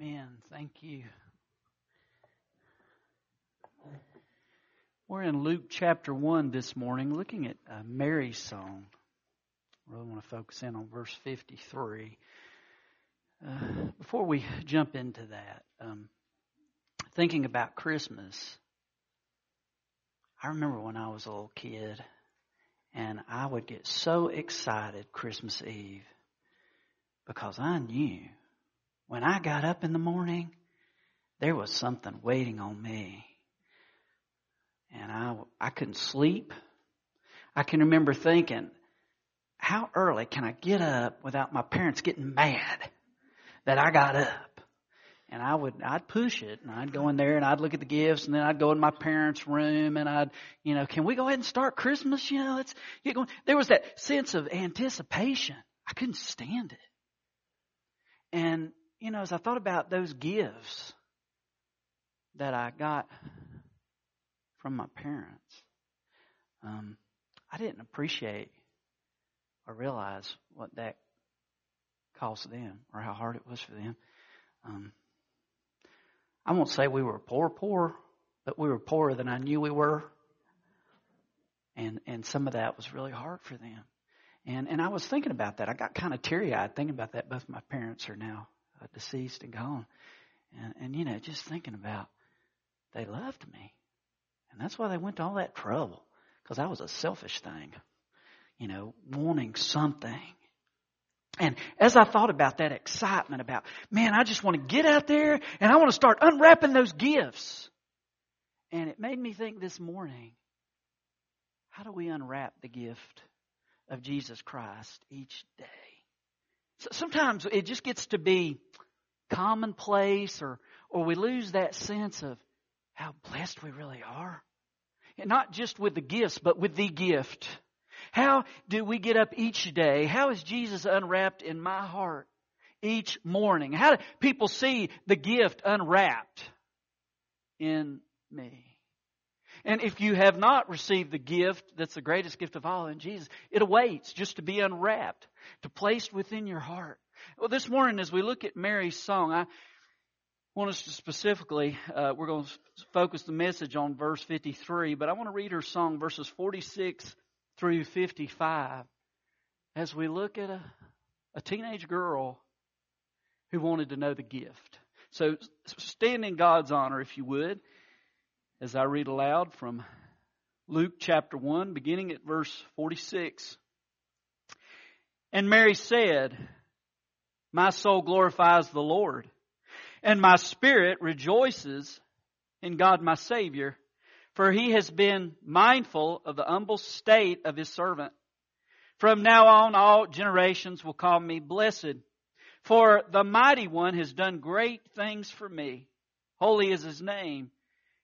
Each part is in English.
Amen. Thank you. We're in Luke chapter 1 this morning, looking at uh, Mary's song. I really want to focus in on verse 53. Uh, before we jump into that, um, thinking about Christmas, I remember when I was a little kid, and I would get so excited Christmas Eve because I knew when I got up in the morning, there was something waiting on me. And I, I couldn't sleep. I can remember thinking, how early can I get up without my parents getting mad that I got up? And I would, I'd push it and I'd go in there and I'd look at the gifts and then I'd go in my parents' room and I'd, you know, can we go ahead and start Christmas? You know, let's get going. There was that sense of anticipation. I couldn't stand it. And you know, as I thought about those gifts that I got from my parents, um, I didn't appreciate or realize what that cost them or how hard it was for them. Um, I won't say we were poor, poor, but we were poorer than I knew we were. And, and some of that was really hard for them. And, and I was thinking about that. I got kind of teary eyed thinking about that. Both my parents are now uh, deceased and gone. And, and, you know, just thinking about they loved me. And that's why they went to all that trouble. Because I was a selfish thing. You know, wanting something. And as I thought about that excitement about, man, I just want to get out there and I want to start unwrapping those gifts. And it made me think this morning, how do we unwrap the gift of Jesus Christ each day? Sometimes it just gets to be commonplace or, or we lose that sense of how blessed we really are. And not just with the gifts, but with the gift. How do we get up each day? How is Jesus unwrapped in my heart each morning? How do people see the gift unwrapped in me? And if you have not received the gift that's the greatest gift of all in Jesus, it awaits just to be unwrapped, to placed within your heart. Well, this morning as we look at Mary's song, I want us to specifically, uh, we're going to focus the message on verse 53, but I want to read her song verses 46 through 55 as we look at a, a teenage girl who wanted to know the gift. So stand in God's honor, if you would as I read aloud from Luke chapter 1, beginning at verse 46. And Mary said, My soul glorifies the Lord, and my spirit rejoices in God my Savior, for he has been mindful of the humble state of his servant. From now on, all generations will call me blessed, for the mighty one has done great things for me. Holy is his name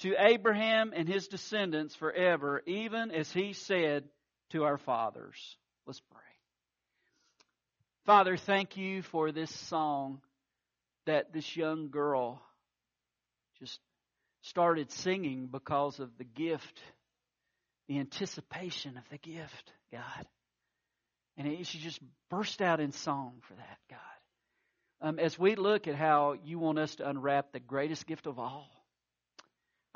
to Abraham and his descendants forever, even as he said to our fathers. Let's pray. Father, thank you for this song that this young girl just started singing because of the gift, the anticipation of the gift, God. And she just burst out in song for that, God. Um, as we look at how you want us to unwrap the greatest gift of all,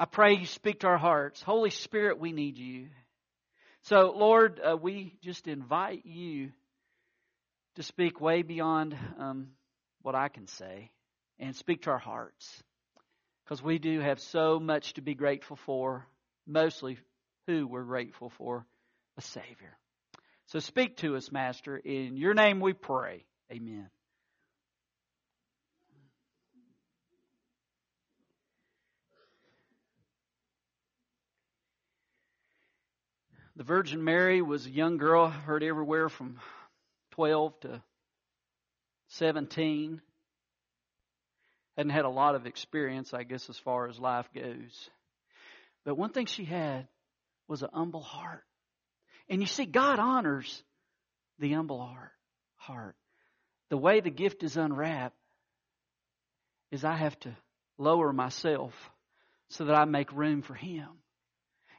I pray you speak to our hearts. Holy Spirit, we need you. So, Lord, uh, we just invite you to speak way beyond um, what I can say and speak to our hearts. Because we do have so much to be grateful for, mostly who we're grateful for a Savior. So speak to us, Master. In your name we pray. Amen. The Virgin Mary was a young girl, heard everywhere from 12 to 17. hadn't had a lot of experience, I guess, as far as life goes. But one thing she had was an humble heart. And you see, God honors the humble heart. The way the gift is unwrapped is I have to lower myself so that I make room for Him.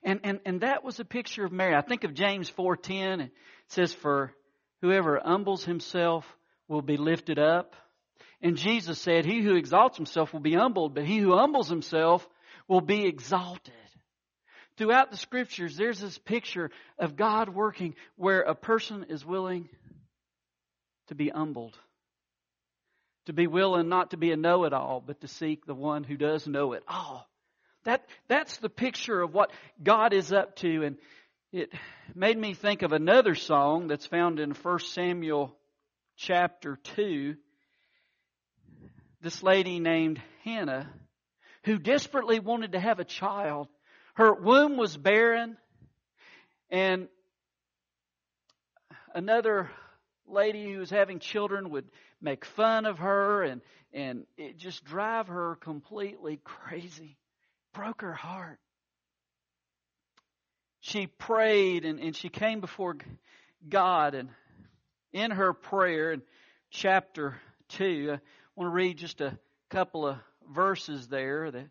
And, and, and that was a picture of Mary. I think of James 4.10. It says, for whoever humbles himself will be lifted up. And Jesus said, he who exalts himself will be humbled, but he who humbles himself will be exalted. Throughout the scriptures, there's this picture of God working where a person is willing to be humbled. To be willing not to be a know-it-all, but to seek the one who does know it all. That, that's the picture of what God is up to. And it made me think of another song that's found in 1 Samuel chapter 2. This lady named Hannah, who desperately wanted to have a child. Her womb was barren, and another lady who was having children would make fun of her and, and it just drive her completely crazy broke her heart. She prayed and, and she came before God and in her prayer in chapter 2, I want to read just a couple of verses there, the,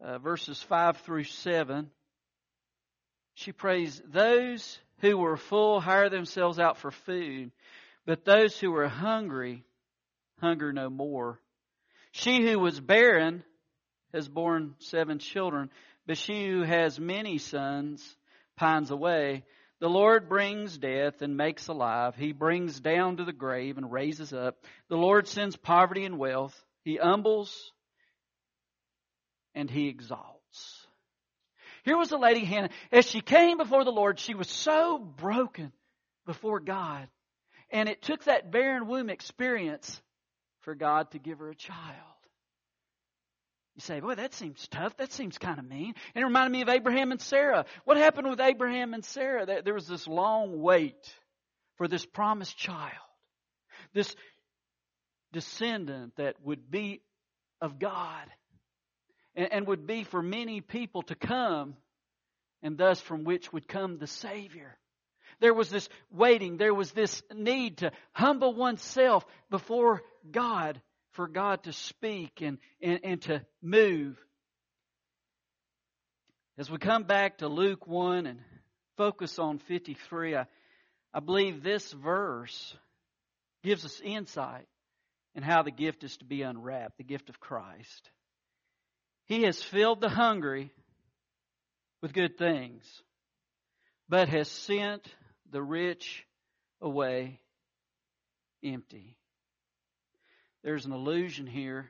uh, verses 5 through 7. She prays, Those who were full hire themselves out for food, but those who were hungry hunger no more. She who was barren has borne seven children, but she who has many sons pines away. The Lord brings death and makes alive. He brings down to the grave and raises up. The Lord sends poverty and wealth. He humbles and he exalts. Here was the lady Hannah. As she came before the Lord, she was so broken before God. And it took that barren womb experience for God to give her a child. You say, boy, that seems tough. That seems kind of mean. And it reminded me of Abraham and Sarah. What happened with Abraham and Sarah? There was this long wait for this promised child, this descendant that would be of God and would be for many people to come, and thus from which would come the Savior. There was this waiting, there was this need to humble oneself before God for God to speak and, and, and to move. As we come back to Luke 1 and focus on 53, I, I believe this verse gives us insight in how the gift is to be unwrapped, the gift of Christ. He has filled the hungry with good things, but has sent the rich away empty. There's an allusion here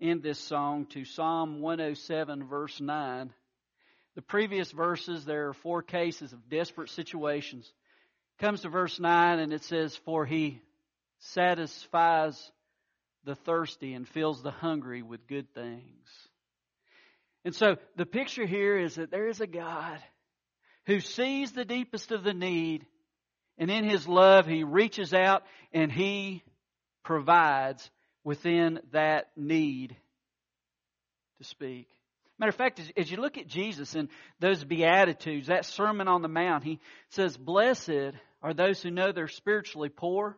in this song to Psalm 107, verse 9. The previous verses, there are four cases of desperate situations. Comes to verse 9 and it says, For he satisfies the thirsty and fills the hungry with good things. And so the picture here is that there is a God who sees the deepest of the need and in his love he reaches out and he provides within that need to speak. Matter of fact, as, you look at Jesus and those Beatitudes, that Sermon on the Mount, he says, Blessed are those who know they're spiritually poor,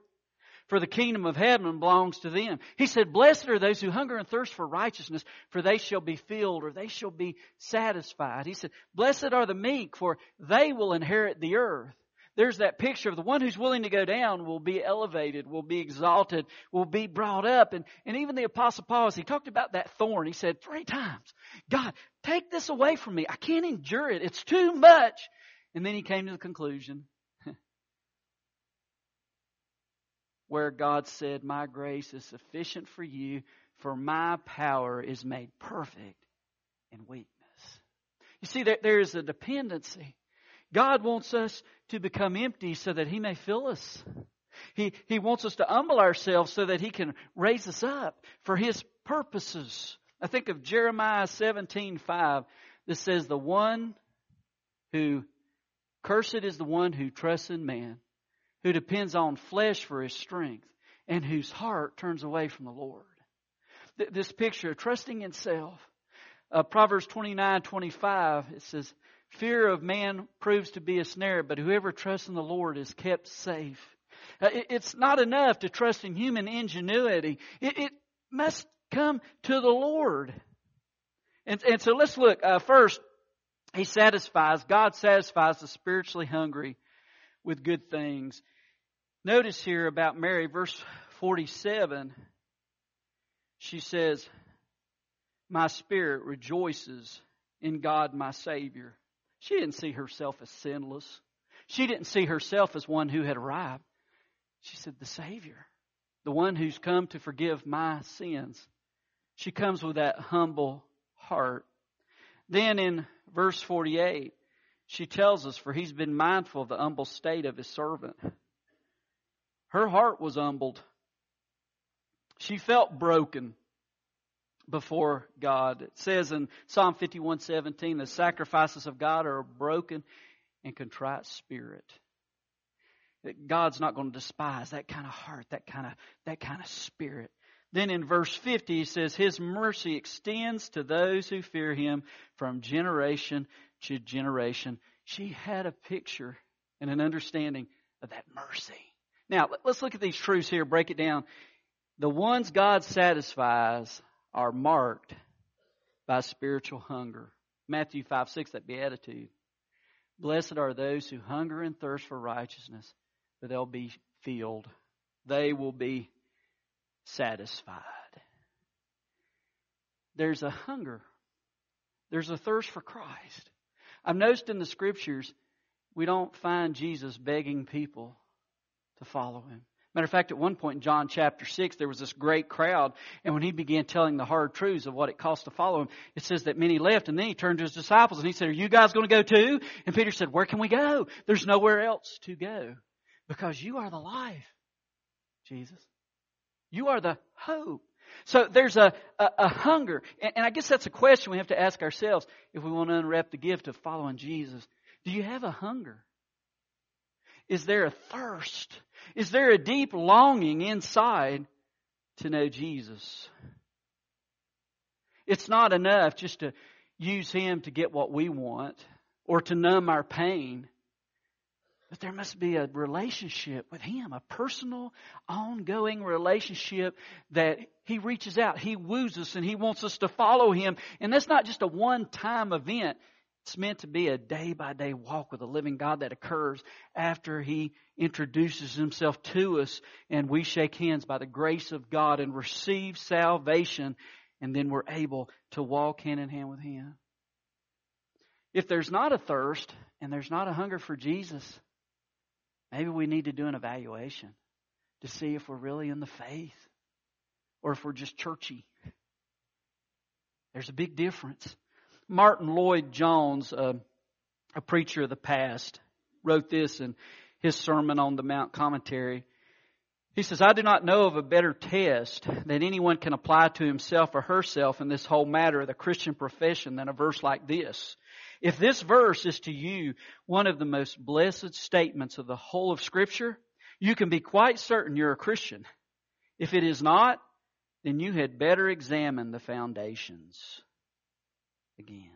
for the kingdom of heaven belongs to them. He said, Blessed are those who hunger and thirst for righteousness, for they shall be filled or they shall be satisfied. He said, Blessed are the meek, for they will inherit the earth there's that picture of the one who's willing to go down will be elevated, will be exalted, will be brought up. And, and even the apostle Paul, as he talked about that thorn, he said three times, God, take this away from me. I can't endure it. It's too much. And then he came to the conclusion where God said, my grace is sufficient for you for my power is made perfect in weakness. You see, there is a dependency God wants us to become empty so that He may fill us. He, he wants us to humble ourselves so that He can raise us up for His purposes. I think of Jeremiah 17, 5 that says, The one who, cursed is the one who trusts in man, who depends on flesh for his strength, and whose heart turns away from the Lord. th- this picture of trusting in self. Uh, Proverbs 29 25, it says, Fear of man proves to be a snare, but whoever trusts in the Lord is kept safe. Uh, it's not enough to trust in human ingenuity. It, must come to the Lord. And, and so let's look. Uh, first, He satisfies, God satisfies the spiritually hungry with good things. Notice here about Mary, verse 47, she says, My spirit rejoices in God my Savior. She didn't see herself as sinless. She didn't see herself as one who had arrived. She said, The Savior, the one who's come to forgive my sins. She comes with that humble heart. Then in verse 48, she tells us, For he's been mindful of the humble state of his servant. Her heart was humbled. She felt broken before God. It says in Psalm 51:17, the sacrifices of God are a broken and contrite spirit. That God's not going to despise that kind of heart, that kind of that kind of spirit. Then in verse 50 he says his mercy extends to those who fear him from generation to generation. She had a picture and an understanding of that mercy. Now, let's look at these truths here, break it down. The ones God satisfies are marked by spiritual hunger. Matthew 5 6, that beatitude. Blessed are those who hunger and thirst for righteousness, for they'll be filled. They will be satisfied. There's a hunger, there's a thirst for Christ. I've noticed in the scriptures, we don't find Jesus begging people to follow him. Matter of fact, at one point in John chapter 6, there was this great crowd, and when he began telling the hard truths of what it cost to follow him, it says that many left, and then he turned to his disciples and he said, Are you guys going to go too? And Peter said, Where can we go? There's nowhere else to go. Because you are the life, Jesus. You are the hope. So there's a, a, a hunger. And, and I guess that's a question we have to ask ourselves if we want to unwrap the gift of following Jesus. Do you have a hunger? Is there a thirst? Is there a deep longing inside to know Jesus? It's not enough just to use Him to get what we want or to numb our pain. But there must be a relationship with Him, a personal, ongoing relationship that He reaches out. He woos us and He wants us to follow Him. And that's not just a one time event. It's meant to be a day by day walk with the living God that occurs after He introduces Himself to us and we shake hands by the grace of God and receive salvation and then we're able to walk hand in hand with Him. If there's not a thirst and there's not a hunger for Jesus, maybe we need to do an evaluation to see if we're really in the faith or if we're just churchy. There's a big difference. Martyn Lloyd-Jones, uh, a preacher of the past, wrote this in his Sermon on the Mount commentary. He says, I do not know of a better test that anyone can apply to himself or herself in this whole matter of the Christian profession than a verse like this. If this verse is to you one of the most blessed statements of the whole of Scripture, you can be quite certain you're a Christian. If it is not, then you had better examine the foundations again.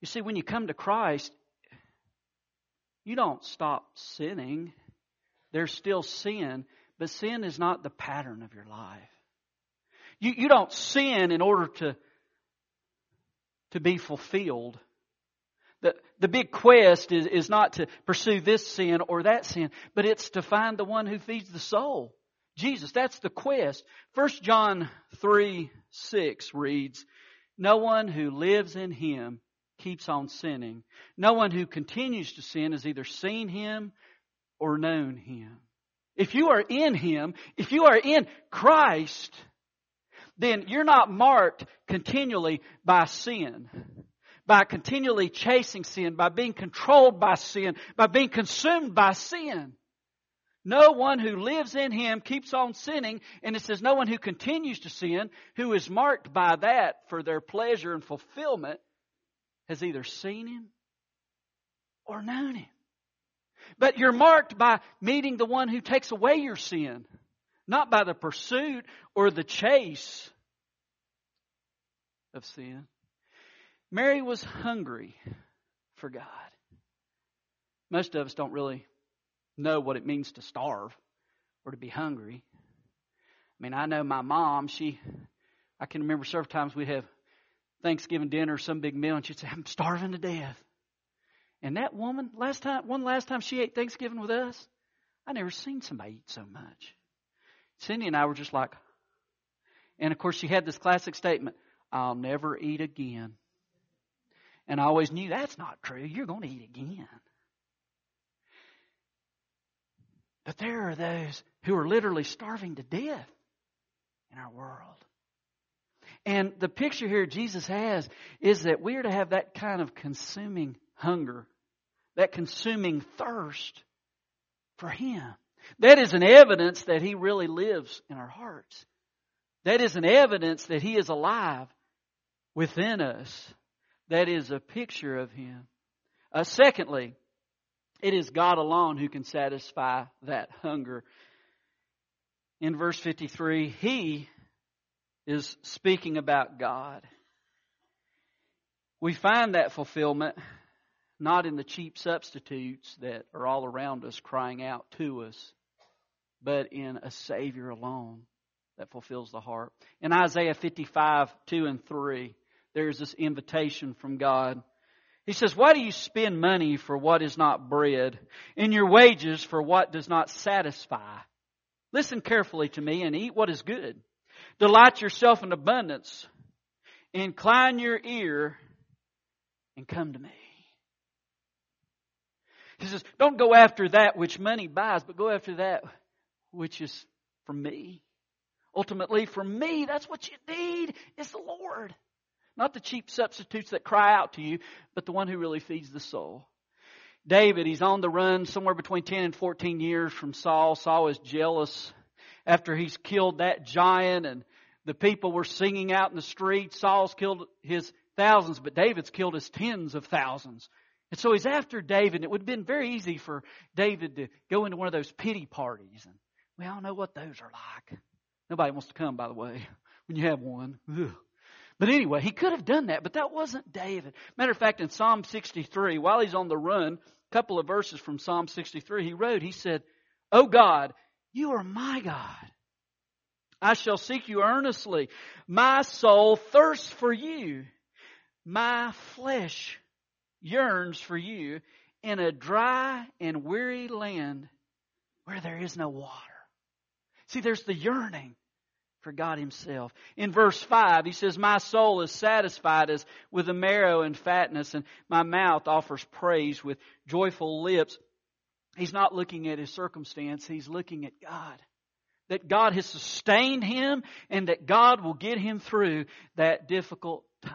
You see, when you come to Christ, you don't stop sinning. There's still sin, but sin is not the pattern of your life. You, you don't sin in order to, to be fulfilled. The, the big quest is, is not to pursue this sin or that sin, but it's to find the one who feeds the soul. Jesus, that's the quest. 1 John 3 6 reads, No one who lives in him keeps on sinning. No one who continues to sin has either seen him or known him. If you are in him, if you are in Christ, then you're not marked continually by sin, by continually chasing sin, by being controlled by sin, by being consumed by sin. No one who lives in him keeps on sinning, and it says no one who continues to sin, who is marked by that for their pleasure and fulfillment, has either seen him or known him. But you're marked by meeting the one who takes away your sin, not by the pursuit or the chase of sin. Mary was hungry for God. Most of us don't really know what it means to starve or to be hungry. I mean, I know my mom, she, I can remember several times we'd have Thanksgiving dinner, some big meal, and she'd say, I'm starving to death. And that woman, last time, one last time she ate Thanksgiving with us, I never seen somebody eat so much. Cindy and I were just like, and of course she had this classic statement, I'll never eat again. And I always knew that's not true. You're going to eat again. But there are those who are literally starving to death in our world. And the picture here Jesus has is that we are to have that kind of consuming hunger, that consuming thirst for Him. That is an evidence that He really lives in our hearts. That is an evidence that He is alive within us. That is a picture of Him. Uh, secondly, it is God alone who can satisfy that hunger. In verse 53, He is speaking about God. We find that fulfillment not in the cheap substitutes that are all around us crying out to us, but in a Savior alone that fulfills the heart. In Isaiah 55, 2 and 3, there's this invitation from God. He says, Why do you spend money for what is not bread, and your wages for what does not satisfy? Listen carefully to me and eat what is good. Delight yourself in abundance. Incline your ear and come to me. He says, Don't go after that which money buys, but go after that which is from me. Ultimately, for me, that's what you need is the Lord. Not the cheap substitutes that cry out to you, but the one who really feeds the soul. David, he's on the run somewhere between 10 and 14 years from Saul. Saul is jealous after he's killed that giant and the people were singing out in the streets. Saul's killed his thousands, but David's killed his tens of thousands. And so he's after David. It would have been very easy for David to go into one of those pity parties. And we all know what those are like. Nobody wants to come, by the way, when you have one. Ugh. But anyway, he could have done that, but that wasn't David. Matter of fact, in Psalm 63, while he's on the run, a couple of verses from Psalm 63, he wrote, he said, Oh God, you are my God. I shall seek you earnestly. My soul thirsts for you. My flesh yearns for you in a dry and weary land where there is no water. See, there's the yearning for God Himself. In verse 5, He says, My soul is satisfied as with the marrow and fatness, and my mouth offers praise with joyful lips. He's not looking at his circumstance, he's looking at God. That God has sustained him and that God will get him through that difficult time.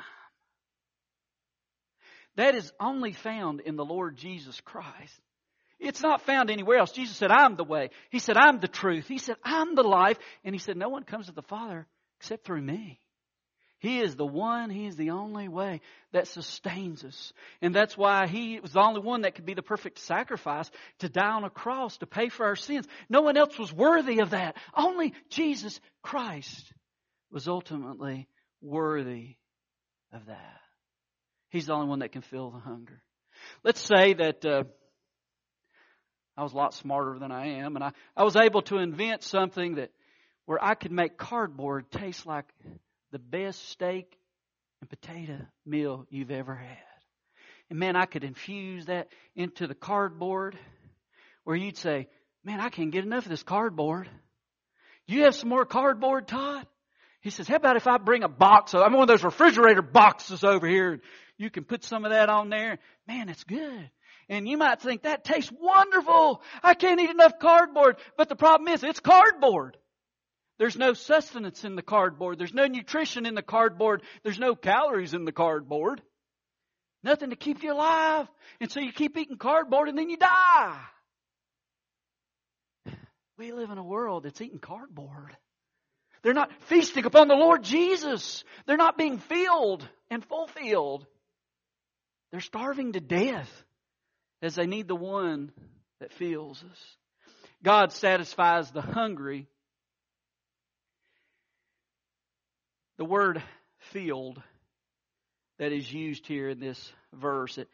That is only found in the Lord Jesus Christ. It's not found anywhere else. Jesus said, I'm the way. He said, I'm the truth. He said, I'm the life. And he said, no one comes to the Father except through me. He is the one, He is the only way that sustains us. And that's why He was the only one that could be the perfect sacrifice to die on a cross to pay for our sins. No one else was worthy of that. Only Jesus Christ was ultimately worthy of that. He's the only one that can fill the hunger. Let's say that uh, I was a lot smarter than I am, and I, I was able to invent something that where I could make cardboard taste like the best steak and potato meal you've ever had. And man, I could infuse that into the cardboard where you'd say, Man, I can't get enough of this cardboard. You have some more cardboard, Todd? He says, How about if I bring a box of, I'm one of those refrigerator boxes over here you can put some of that on there. Man, it's good. And you might think that tastes wonderful. I can't eat enough cardboard. But the problem is, it's cardboard. There's no sustenance in the cardboard. There's no nutrition in the cardboard. There's no calories in the cardboard. Nothing to keep you alive. And so you keep eating cardboard and then you die. We live in a world that's eating cardboard. They're not feasting upon the Lord Jesus. They're not being filled and fulfilled. They're starving to death as they need the one that fills us. God satisfies the hungry. The word filled that is used here in this verse, it,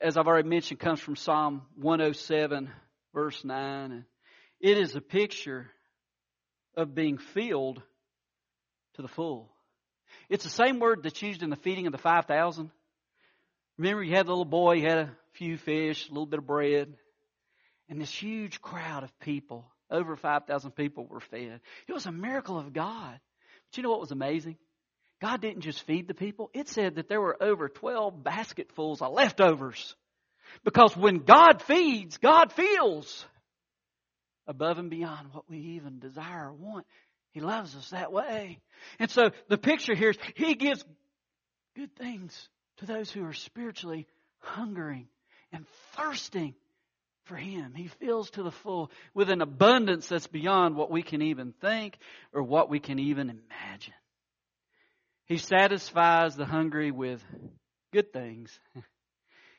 as I've already mentioned, comes from Psalm 107, verse 9. It is a picture of being filled to the full. It's the same word that's used in the feeding of the 5,000. Remember, you had the little boy, he had a few fish, a little bit of bread, and this huge crowd of people, over 5,000 people were fed. It was a miracle of God. But you know what was amazing? God didn't just feed the people. It said that there were over 12 basketfuls of leftovers. Because when God feeds, God fills above and beyond what we even desire or want. He loves us that way. And so the picture here is He gives good things to those who are spiritually hungering and thirsting for Him. He fills to the full with an abundance that's beyond what we can even think or what we can even imagine. He satisfies the hungry with good things.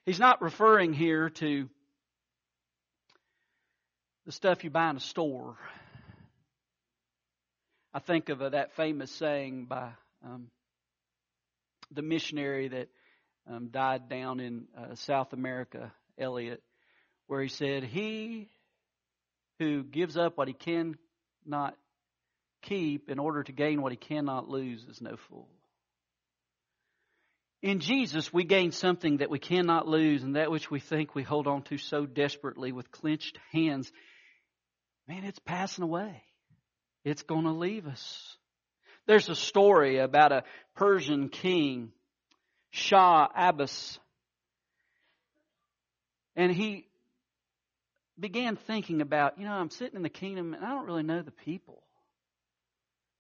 He's not referring here to the stuff you buy in a store. I think of that famous saying by um, the missionary that um, died down in uh, South America, Elliot, where he said, He who gives up what he cannot keep in order to gain what he cannot lose is no fool. In Jesus, we gain something that we cannot lose, and that which we think we hold on to so desperately with clenched hands, man, it's passing away. It's going to leave us. There's a story about a Persian king, Shah Abbas, and he began thinking about, you know, I'm sitting in the kingdom and I don't really know the people.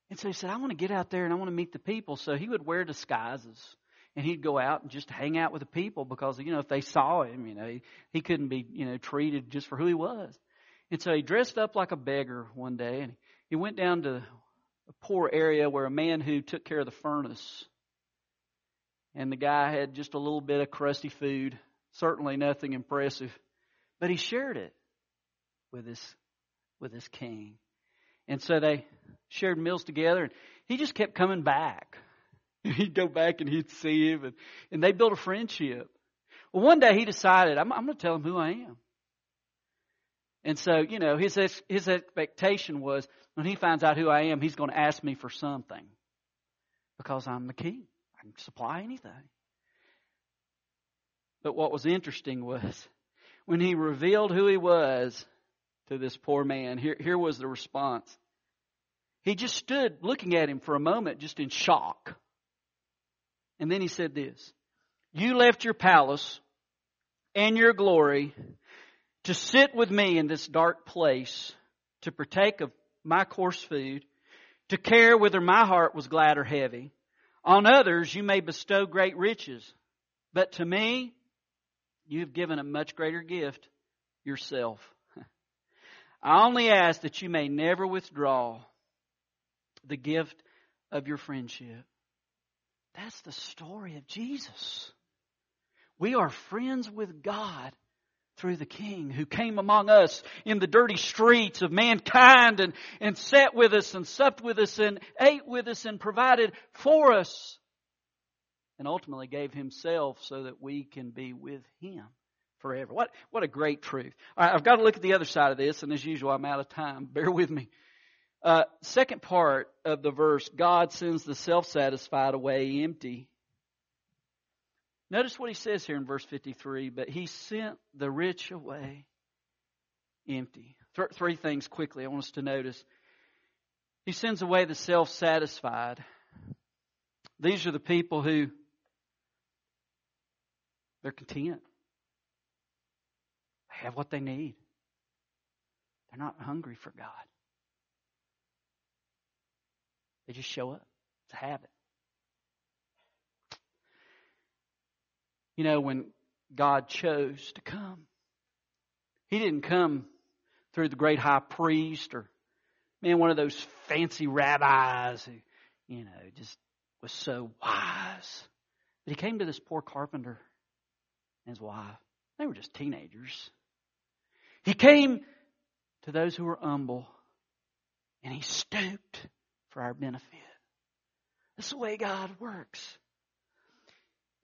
And so he said, I want to get out there and I want to meet the people. So he would wear disguises and he'd go out and just hang out with the people because, you know, if they saw him, you know, he, he couldn't be, you know, treated just for who he was. And so he dressed up like a beggar one day and he went down to a poor area where a man who took care of the furnace and the guy had just a little bit of crusty food, certainly nothing impressive, but he shared it with his with his king. And so they shared meals together and he just kept coming back. He'd go back and he'd see him and, and they built a friendship. Well, one day he decided, I'm, I'm going to tell him who I am. And so, you know, his, his expectation was when he finds out who I am, he's going to ask me for something because I'm the king. Can supply anything. But what was interesting was when he revealed who he was to this poor man, here, here was the response. He just stood looking at him for a moment, just in shock. And then he said this You left your palace and your glory to sit with me in this dark place, to partake of my coarse food, to care whether my heart was glad or heavy. On others you may bestow great riches, but to me you have given a much greater gift, yourself. I only ask that you may never withdraw the gift of your friendship. That's the story of Jesus. We are friends with God through the King who came among us in the dirty streets of mankind and, and sat with us and supped with us and ate with us and provided for us and ultimately gave himself so that we can be with him forever. What, what a great truth. All right, I've got to look at the other side of this, and as usual, I'm out of time. Bear with me. Uh, second part of the verse God sends the self satisfied away empty. Notice what he says here in verse 53 but he sent the rich away empty. Th- three things quickly I want us to notice. He sends away the self satisfied. These are the people who they're content. They have what they need. They're not hungry for God. They just show up. It's a habit. You know, when God chose to come, He didn't come through the great high priest or, man, one of those fancy rabbis who, you know, just was so wise. But He came to this poor carpenter and his wife. They were just teenagers. He came to those who were humble and He stooped for our benefit. That's the way God works.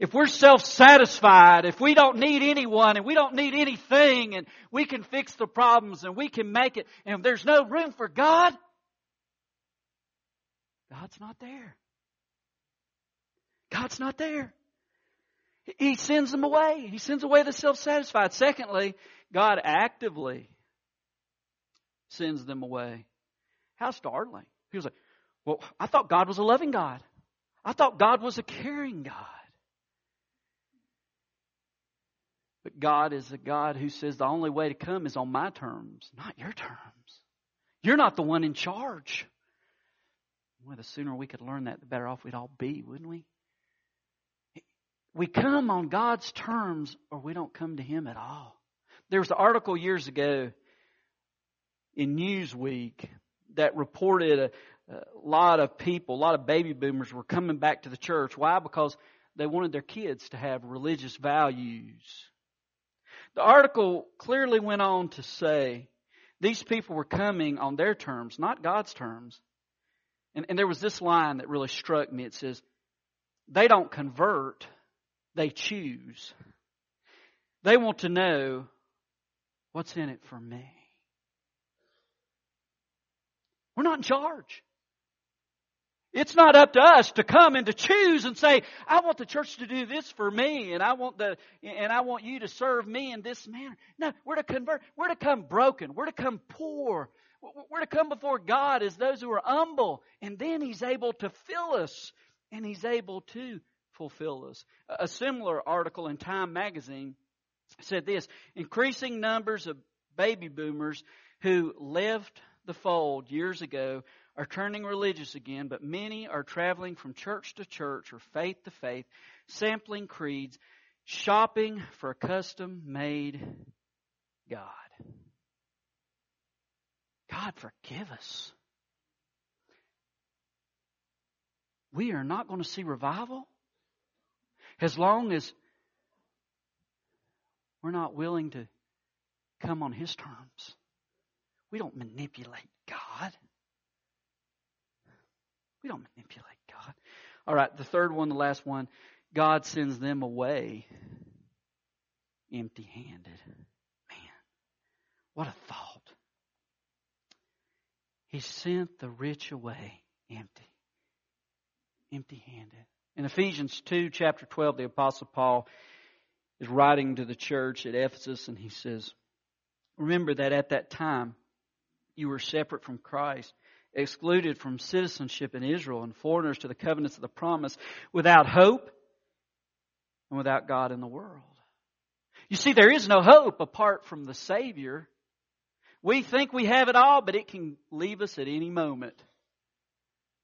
If we're self-satisfied, if we don't need anyone and we don't need anything and we can fix the problems and we can make it and there's no room for God, God's not there. God's not there. He sends them away. He sends away the self-satisfied. Secondly, God actively sends them away. How startling. He was like, well, I thought God was a loving God. I thought God was a caring God. But God is a God who says the only way to come is on my terms, not your terms. You're not the one in charge. Well, the sooner we could learn that, the better off we'd all be, wouldn't we? We come on God's terms or we don't come to Him at all. There was an article years ago in Newsweek that reported a, a lot of people, a lot of baby boomers were coming back to the church. Why? Because they wanted their kids to have religious values. The article clearly went on to say these people were coming on their terms, not God's terms. And, and there was this line that really struck me. It says, they don't convert, they choose. They want to know what's in it for me. We're not in charge. It's not up to us to come and to choose and say, I want the church to do this for me and I want the, and I want you to serve me in this manner. No, we're to convert, we're to come broken, we're to come poor, we're to come before God as those who are humble and then He's able to fill us and He's able to fulfill us. A similar article in Time magazine said this, increasing numbers of baby boomers who left the fold years ago are turning religious again, but many are traveling from church to church or faith to faith, sampling creeds, shopping for a custom made God. God, forgive us. We are not going to see revival as long as we're not willing to come on His terms. We don't manipulate God. We don't manipulate God. All right, the third one, the last one, God sends them away empty handed. Man, what a thought. He sent the rich away empty. Empty handed. In Ephesians 2, chapter 12, the Apostle Paul is writing to the church at Ephesus and he says, Remember that at that time you were separate from Christ excluded from citizenship in Israel and foreigners to the covenants of the promise, without hope and without God in the world. You see, there is no hope apart from the Savior. We think we have it all, but it can leave us at any moment.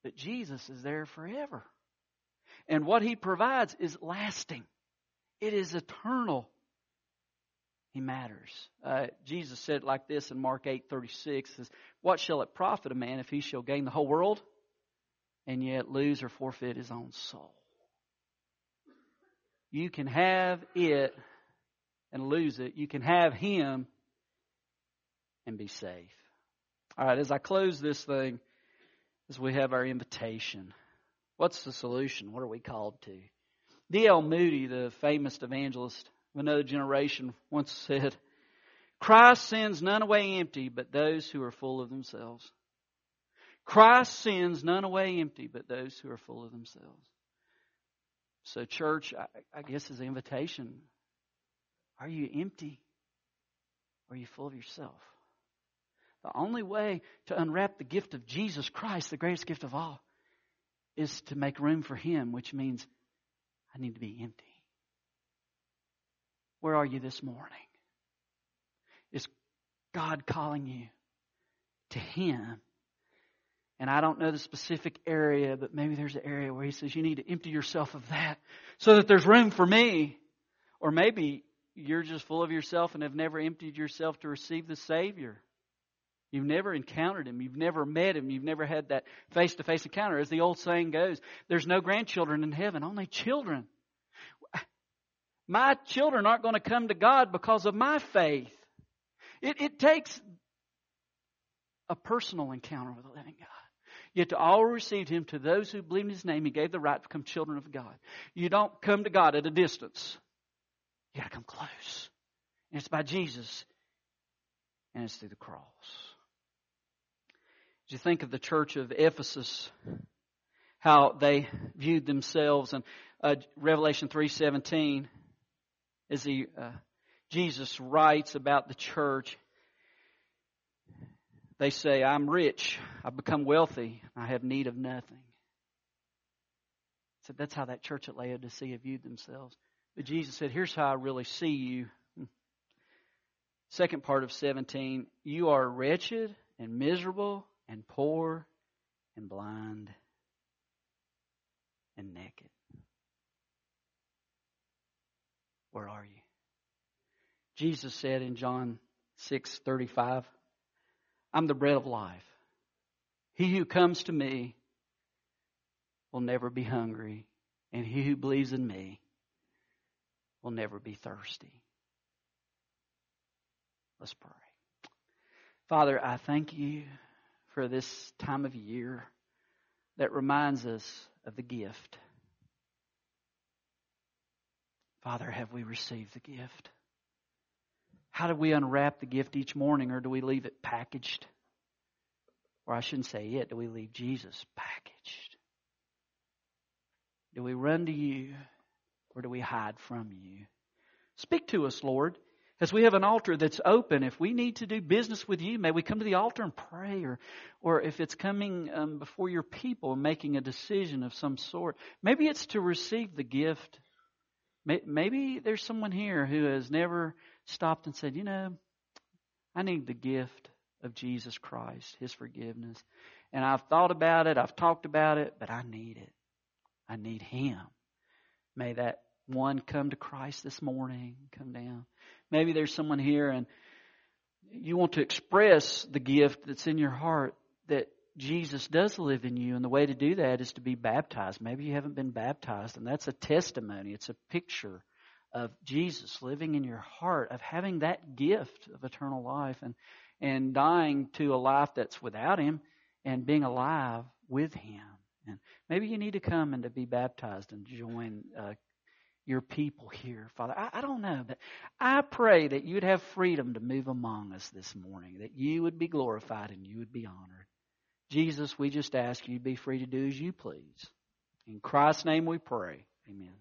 But Jesus is there forever. And what He provides is lasting. It is eternal. He matters. Uh, Jesus said it like this in Mark eight thirty six: says, "What shall it profit a man if he shall gain the whole world, and yet lose or forfeit his own soul?" You can have it and lose it. You can have Him and be safe. All right. As I close this thing, as we have our invitation, what's the solution? What are we called to? D.L. Moody, the famous evangelist of another generation once said, Christ sends none away empty but those who are full of themselves. Christ sends none away empty but those who are full of themselves. So, church, I, I guess is the invitation. Are you empty? Or are you full of yourself? The only way to unwrap the gift of Jesus Christ, the greatest gift of all, is to make room for Him, which means I need to be empty. Where are you this morning? Is God calling you to Him? And I don't know the specific area, but maybe there's an area where He says you need to empty yourself of that so that there's room for me. Or maybe you're just full of yourself and have never emptied yourself to receive the Savior. You've never encountered Him. You've never met Him. You've never had that face to face encounter. As the old saying goes, there's no grandchildren in heaven, only children. My children aren't going to come to God because of my faith. It, it takes a personal encounter with the living God. Yet to all who received him, to those who believed in his name, he gave the right to become children of God. You don't come to God at a distance. You gotta come close. And it's by Jesus. And it's through the cross. As you think of the church of Ephesus, how they viewed themselves, and uh, Revelation three seventeen, as he uh, Jesus writes about the church, they say, I'm rich, I've become wealthy, I have need of nothing. So that's how that church at Laodicea viewed themselves. But Jesus said, Here's how I really see you. Second part of 17, you are wretched and miserable and poor and blind and naked. Where are you? Jesus said in John 6:35, I'm the bread of life. He who comes to me will never be hungry, and he who believes in me will never be thirsty. Let's pray. Father, I thank you for this time of year that reminds us of the gift. Father, have we received the gift? How do we unwrap the gift each morning, or do we leave it packaged? Or I shouldn't say it, do we leave Jesus packaged? Do we run to you, or do we hide from you? Speak to us, Lord. As we have an altar that's open, if we need to do business with you, may we come to the altar and pray, or, or if it's coming um, before your people and making a decision of some sort, maybe it's to receive the gift. Maybe there's someone here who has never stopped and said, you know, I need the gift of Jesus Christ, His forgiveness. And I've thought about it, I've talked about it, but I need it. I need Him. May that one come to Christ this morning, come down. Maybe there's someone here and you want to express the gift that's in your heart that Jesus does live in you, and the way to do that is to be baptized. Maybe you haven't been baptized, and that's a testimony. It's a picture of Jesus living in your heart, of having that gift of eternal life and, and dying to a life that's without Him and being alive with Him. And maybe you need to come and to be baptized and join uh, your people here, Father. I, I don't know, but I pray that you'd have freedom to move among us this morning, that you would be glorified and you would be honored. Jesus, we just ask you to be free to do as you please. In Christ's name we pray. Amen.